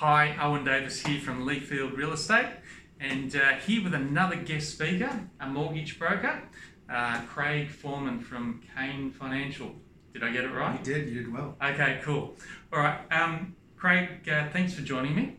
Hi, Owen Davis here from Leafield Real Estate, and uh, here with another guest speaker, a mortgage broker, uh, Craig Foreman from Kane Financial. Did I get it right? You did, you did well. Okay, cool. All right, um, Craig, uh, thanks for joining me.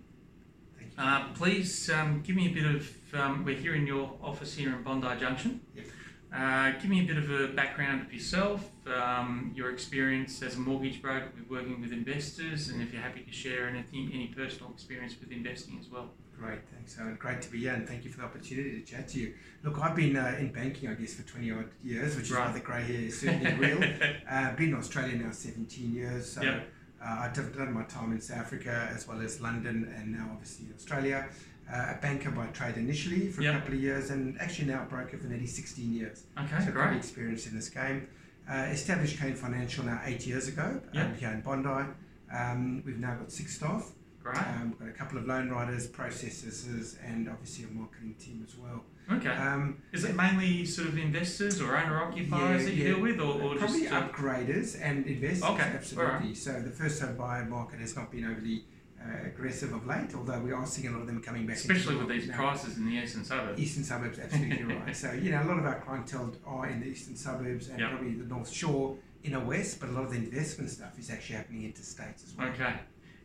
Thank you. Uh, please um, give me a bit of. Um, we're here in your office here in Bondi Junction. Yep. Uh, give me a bit of a background of yourself, um, your experience as a mortgage broker with working with investors, and if you're happy to share anything, any personal experience with investing as well. Great, thanks. Uh, great to be here, and thank you for the opportunity to chat to you. Look, I've been uh, in banking, I guess, for 20 odd years, which is Right. why the grey hair is certainly real. Uh, been in Australia now 17 years, so Yep. uh, I've done my time in South Africa as well as London, and now obviously Australia. Uh, a banker by trade initially for Yep. a couple of years, and actually now a broker for nearly 16 years. Okay, so great. experience in this game. Uh, established Kane Financial now eight years ago Yeah. um, here in Bondi. Um, we've now got six staff. Great. Um, we've got a couple of loan writers, processors, and obviously a marketing team as well. Okay. Um, Is it mainly sort of investors or owner occupiers Yeah, that you yeah. deal with, or, or probably just uh, upgraders and investors, Okay, absolutely. So the first home buyer market has not been overly aggressive of late, although we are seeing a lot of them coming back. especially with these prices in the eastern suburbs? Eastern suburbs, absolutely right. So, you know, a lot of our clientele are in the eastern suburbs and Yep. probably the North Shore, inner west, but a lot of the investment stuff is actually happening into states as well. Okay.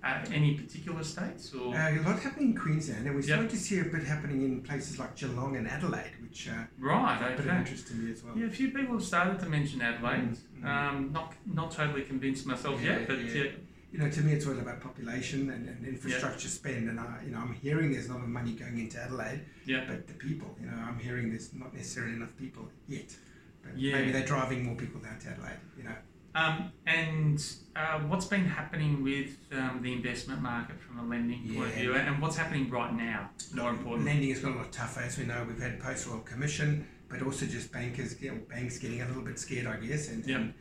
Uh, any particular states or? Uh, a lot happening in Queensland, and we're Yep. starting to see a bit happening in places like Geelong and Adelaide, which uh, right. is a bit Okay. interest to me as well. Yeah, a few people have started to mention Adelaide. Mm, mm. Um, not not totally convinced myself Yeah, yet, but yeah. yeah. You know, to me, it's all about population and, and infrastructure spend, and I, you know, I'm hearing there's a lot of money going into Adelaide, yeah. but the people, you know, I'm hearing there's not necessarily enough people yet. But Yeah. maybe they're driving more people down to Adelaide, you know. Um, and uh, what's been happening with um, the investment market from a lending point of view, and what's happening right now? More important. Lending has got a lot tougher, as we know. We've had post royal commission, but also just bankers, get, banks getting a little bit scared, I guess, and, Yep. and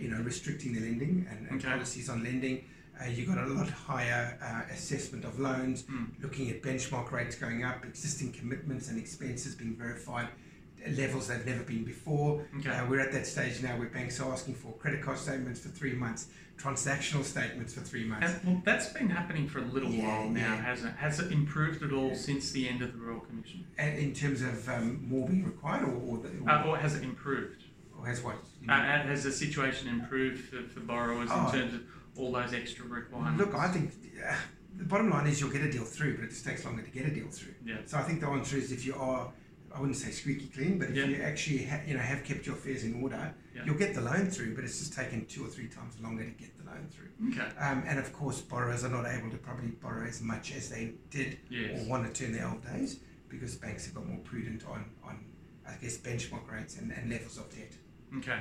you know, restricting the lending and, and Okay. policies on lending. Uh, you've got a lot higher uh, assessment of loans, Mm. looking at benchmark rates going up, existing commitments and expenses being verified at levels they've never been before. Okay. Uh, we're at that stage now where banks are asking for credit card statements for three months, transactional statements for three months. And, well, that's been happening for a little Yeah, while now, yeah. hasn't it? Has it improved at all Yeah. since the end of the Royal Commission? And in terms of um, more being required, or, or, the, or, Uh, or has it improved? Has what? you Uh, mean? uh, has the situation improved for, for borrowers Oh. in terms of all those extra requirements? Look, I think uh, the bottom line is you'll get a deal through, but it just takes longer to get a deal through. Yeah. So I think the answer is if you are, I wouldn't say squeaky clean, but if Yeah. you actually ha- you know have kept your affairs in order, Yeah. you'll get the loan through. But it's just taken two or three times longer to get the loan through. Okay. Um, and of course, borrowers are not able to probably borrow as much as they did Yes. or wanted to in the old days because banks have got more prudent on on I guess benchmark rates and, and levels of debt. Okay.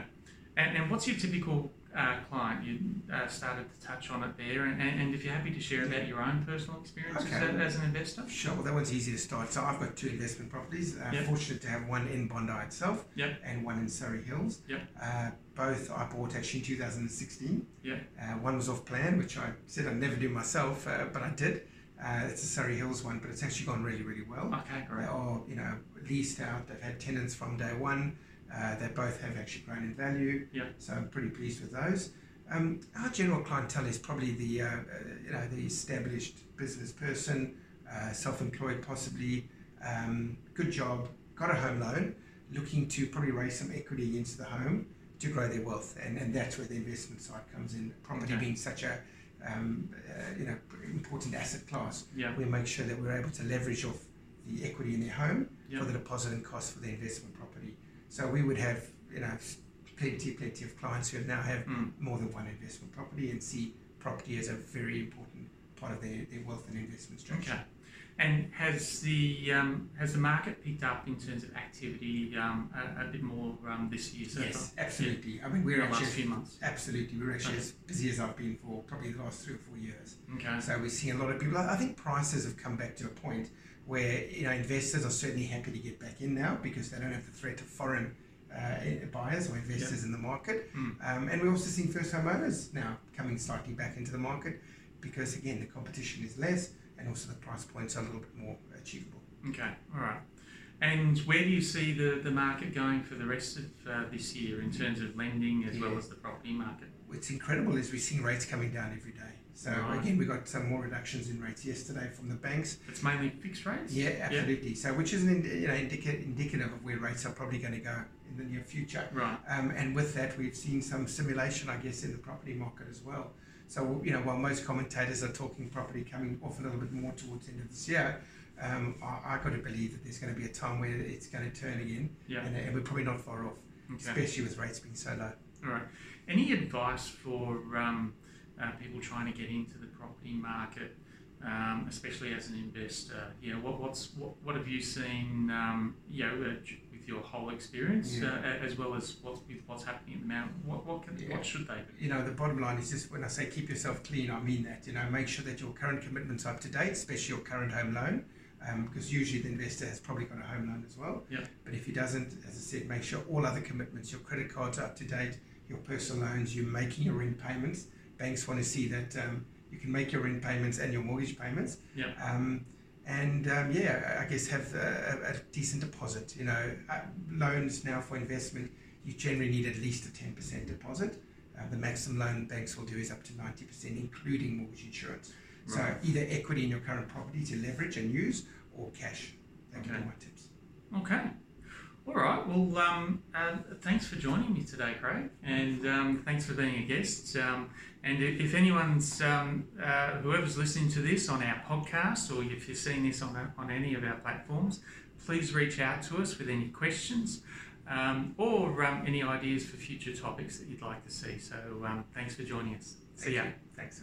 And, and what's your typical uh, client? You uh, started to touch on it there, and, and, if you're happy to share about your own personal experiences Okay. as, as an investor. Sure, well, that one's easy to start. So I've got two investment properties. Uh, Yep. Fortunate to have one in Bondi itself Yep. and one in Surry Hills. Yep. Uh, both I bought actually in 2016. Yep. Uh, one was off plan, which I said I'd never do myself, uh, but I did. Uh, it's a Surry Hills one, but it's actually gone really, really well. Okay, They great. are, you know, leased out. They've had tenants from day one. Uh, they both have actually grown in value. Yep. So I'm pretty pleased with those. Um, our general clientele is probably the, uh, uh, you know, the established business person, uh, self-employed possibly, um, good job, got a home loan, looking to probably raise some equity into the home to grow their wealth, and, and that's where the investment side comes in. Property Okay. being such a, um, uh, you know, important asset class, Yeah. we make sure that we're able to leverage off the equity in their home Yeah. for the deposit and cost for the investment property. So we would have, you know, plenty, plenty of clients who now have Mm. more than one investment property and see property as a very important part of their, their wealth and investment structure. Okay. And has the um, has the market picked up in terms of activity um, a, a bit more um, this year so Yes, far? absolutely. I mean, we're the last actually few months. absolutely we're actually Okay. as busy as I've been for probably the last three or four years. Okay. So we're seeing a lot of people. I think prices have come back to a point where you know investors are certainly happy to get back in now because they don't have the threat of foreign uh, buyers or investors in the market. Mm. Um, and we're also seeing first home owners now coming slightly back into the market because again the competition is less and also the price points are a little bit more achievable. Okay. All right. And where do you see the, the market going for the rest of uh, this year in terms of lending as well as the property market? What's incredible is we're seeing rates coming down every day. So Right. again, we got some more reductions in rates yesterday from the banks. It's mainly fixed rates. Yeah, absolutely. So which is an you know indica- indicative of where rates are probably going to go in the near future. Right. Um, and with that, we've seen some simulation, I guess, in the property market as well. So, you know, while most commentators are talking property coming off a little bit more towards the end of this year, um, I, I got to believe that there's going to be a time where it's going to turn again, Yeah. and, and we're probably not far off, Okay. especially with rates being so low. All right. Any advice for um, uh, people trying to get into the property market, um, especially as an investor? You know, what, what's what, what have you seen? Um, you know, uh, with your whole experience, Yeah. uh, as well as what's with what's happening at the moment. What what can, Yeah. what should they do? You know, the bottom line is just when I say keep yourself clean, I mean that. You know, make sure that your current commitments are up to date, especially your current home loan, um, because usually the investor has probably got a home loan as well. Yeah. But if he doesn't, as I said, make sure all other commitments, your credit cards are up to date, your personal loans, you're making your rent payments. Banks want to see that um, you can make your rent payments and your mortgage payments. Yeah. Um, and um, yeah, I guess have a, a, decent deposit. You know, uh, loans now for investment, you generally need at least a 10% deposit. Uh, the maximum loan banks will do is up to 90%, including mortgage insurance. So either equity in your current property to leverage and use, or cash. That would be my tips. Okay. Right. Well, um, uh, thanks for joining me today, Craig, and um, thanks for being a guest. Um, and if, anyone's, um, uh, whoever's listening to this on our podcast, or if you're seeing this on, a- on any of our platforms, please reach out to us with any questions um, or um, any ideas for future topics that you'd like to see. So um, thanks for joining us. See Thank ya. you. Thanks.